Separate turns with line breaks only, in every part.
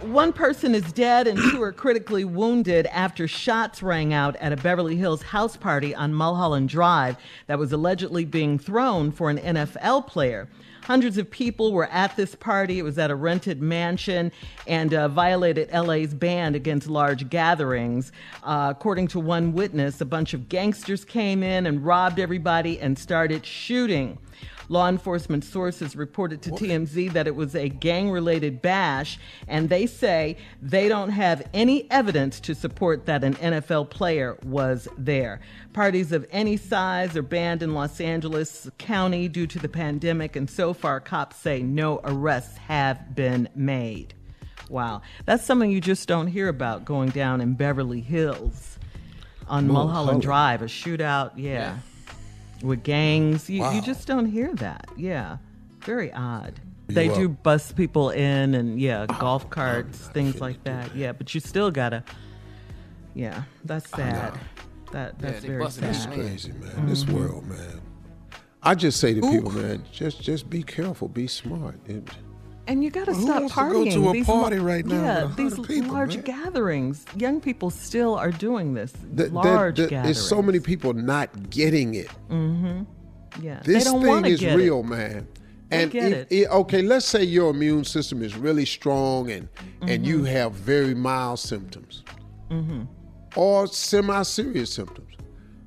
One person is dead and two are critically wounded after shots rang out at a Beverly Hills house party on Mulholland Drive that was allegedly being thrown for an NFL player. Hundreds of people were at this party. It was at a rented mansion and uh, violated LA's ban against large gatherings. Uh, according to one witness, a bunch of gangsters came in and robbed everybody and started shooting. Law enforcement sources reported to TMZ that it was a gang related bash, and they say they don't have any evidence to support that an NFL player was there. Parties of any size are banned in Los Angeles County due to the pandemic, and so far, cops say no arrests have been made. Wow. That's something you just don't hear about going down in Beverly Hills on Mulholland. Drive, a shootout. yeah.
Yeah.
With gangs. You,
Wow.
you just don't hear that. Yeah. Very odd.
You
They
up?
do bus people in and, yeah, oh, golf carts,
not
things like
to do
that. Yeah, but you still gotta, yeah, that's sad. That, that's
they
very sad.
ass.
crazy, man. This mm-hmm. world, man. I just say to people, man, just just be careful, be smart. It-
And you gotta
Who
stop
wants to
partying.
go to a
These
party
la-
right now
Yeah, these
people,
large
man?
gatherings. Young people still are doing this.
that-
large
that-
gatherings.
There's so many people not getting it. Mm-hmm.
Yeah,
This
they don't
thing is
get
real,
It.
man. And
get
if-
it.
okay, let's say your immune system is really strong and and you
Mm-hmm.
have very mild symptoms, or semi-serious symptoms.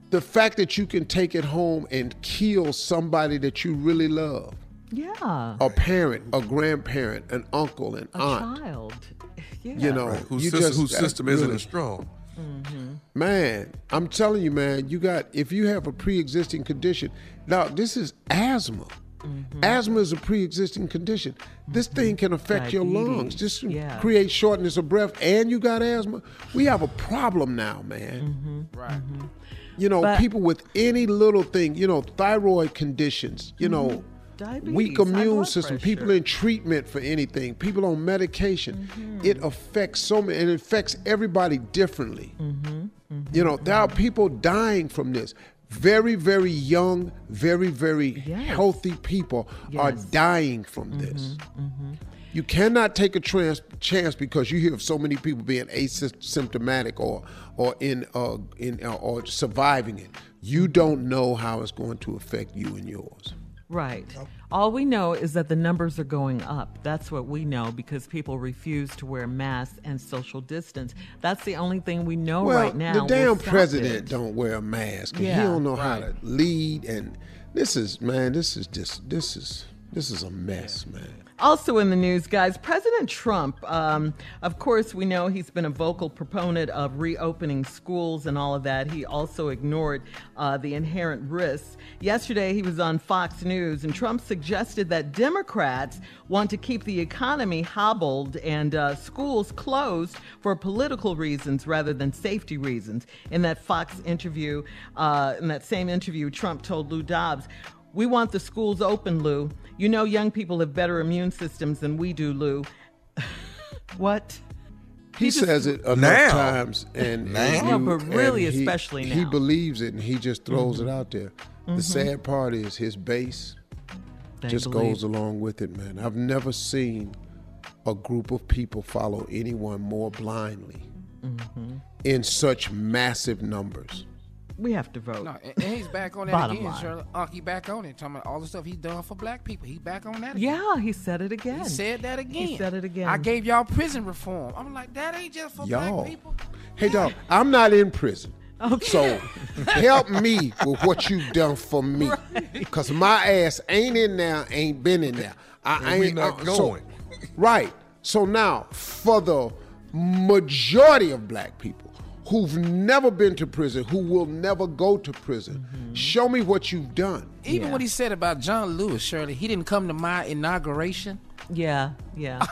The fact that you can take it home and kill somebody that you really love,
Yeah,
a parent, a grandparent, an uncle, an
a
aunt,
child. Yeah.
you know,
Whose
you
system,
just
whose
that's
system isn't as strong.
Man, I'm telling you, man, you got if you have a pre-existing condition. Now, this is asthma.
Mm-hmm.
Asthma is a pre-existing condition. This thing can affect your lungs.
Diabetes,
Just
yeah.
create shortness of breath, and you got asthma. We have a problem now, man.
Right.
You know,
But-
people with any little thing, you know, thyroid conditions, you know,
Mm-hmm. Diabetes,
weak immune system,
pressure.
people in treatment for anything, people on medication.
Mm-hmm.
It affects so many, it affects everybody differently.
Mm-hmm.
You know, there are people dying from this. Very, very young, very, very
Yes.
healthy people are dying from this. You cannot take a trans- chance because you hear of so many people being asymptomatic or or in uh, in uh, or surviving it. You don't know how it's going to affect you and yours.
Right. All we know is that the numbers are going up. That's what we know because people refuse to wear masks and social distance. That's the only thing we know
Well,
right now.
the damn president don't wear a mask. and he don't know how to lead. And this is man, this is just this is this is a mess, man.
Also in the news, guys, President Trump, um, of course, we know he's been a vocal proponent of reopening schools and all of that. He also ignored uh, the inherent risks. Yesterday, he was on Fox News, and Trump suggested that Democrats want to keep the economy hobbled and uh, schools closed for political reasons rather than safety reasons. In that Fox interview, uh, in that same interview, Trump told Lou Dobbs, we want the schools open, Lou. You know, young people have better immune systems than we do, Lou. what?
He,
just-
says it enough
Now.
times, and, and
Now.
No,
you-
but really
and he-
especially
he
now. Mm-hmm.
believes it, and he just throws it out there. The sad part is his base
They
just
believe-
goes along with it, man. I've never seen a group of people follow anyone more blindly
Mm-hmm.
in such massive numbers.
We have to vote.
No, and, and he's back on that
Bottom
again,
line.
Shirley. Uh, back on it, talking about all the stuff he's done for black people. He back on that. again.
Yeah, he said it again.
He said that again.
He said it again.
I gave y'all prison reform. I'm like, that ain't just for
Y'all.
black people.
Hey, dog, I'm not in prison.
Okay.
So help me with what you've done for me. Because my ass ain't in there, ain't been in there. I
And
ain't
not
uh, so-
going.
right. So now, for the majority of black people who've never been to prison, who will never go to prison,
Mm-hmm.
show me what you've done.
Even
Yeah.
what he said about John Lewis, Shirley, he didn't come to my inauguration.
Yeah, yeah.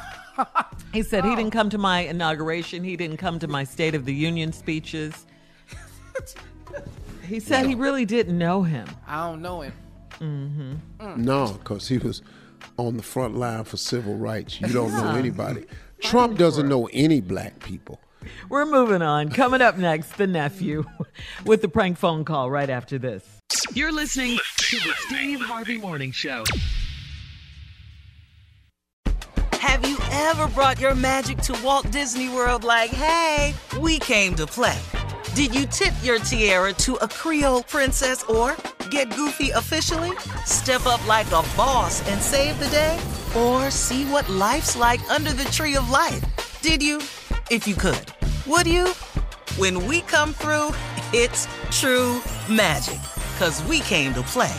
he said he didn't come to my inauguration. He didn't come to my State of the Union speeches. He said he really didn't know him.
I don't know him.
No, because he was on the front line for civil rights. You don't know anybody. Trump doesn't know any black people.
We're moving on. Coming up next, the nephew with the prank phone call right after this.
You're listening to the Steve Harvey Morning Show. Have you ever brought your magic to Walt Disney World like, hey, we came to play? Did you tip your tiara to a Creole princess or get goofy officially? Step up like a boss and save the day? Or see what life's like under the tree of life? Did you? If you could. Would you? When we come through, it's true magic. Cause we came to play.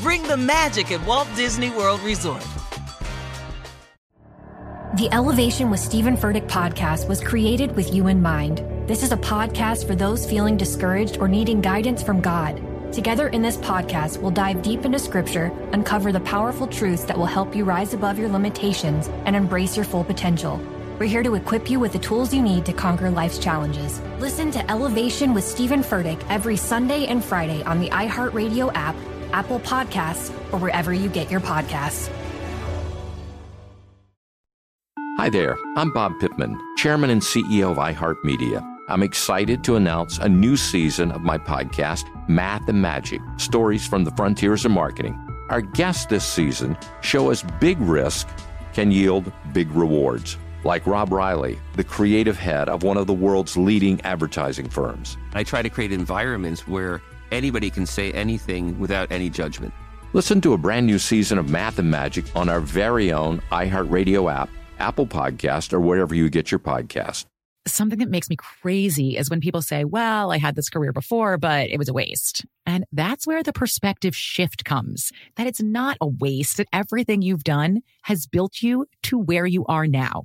Bring the magic at Walt Disney World Resort.
The Elevation with Stephen Furtick podcast was created with you in mind. This is a podcast for those feeling discouraged or needing guidance from God. Together in this podcast, we'll dive deep into scripture, uncover the powerful truths that will help you rise above your limitations and embrace your full potential. We're here to equip you with the tools you need to conquer life's challenges. Listen to Elevation with Stephen Furtick every Sunday and Friday on the iHeartRadio app, Apple Podcasts, or wherever you get your podcasts.
Hi there, I'm Bob Pittman, Chairman and CEO of iHeartMedia. I'm excited to announce a new season of my podcast, Math and Magic Stories from the Frontiers of Marketing. Our guests this season show us big risk can yield big rewards, like Rob Reilly, the creative head of one of the world's leading advertising firms.
I try to create environments where anybody can say anything without any judgment.
Listen to a brand new season of Math and Magic on our very own iHeartRadio app, Apple Podcast, or wherever you get your podcast.
Something that makes me crazy is when people say, well, I had this career before, but it was a waste. And that's where the perspective shift comes that it's not a waste, that everything you've done has built you to where you are now.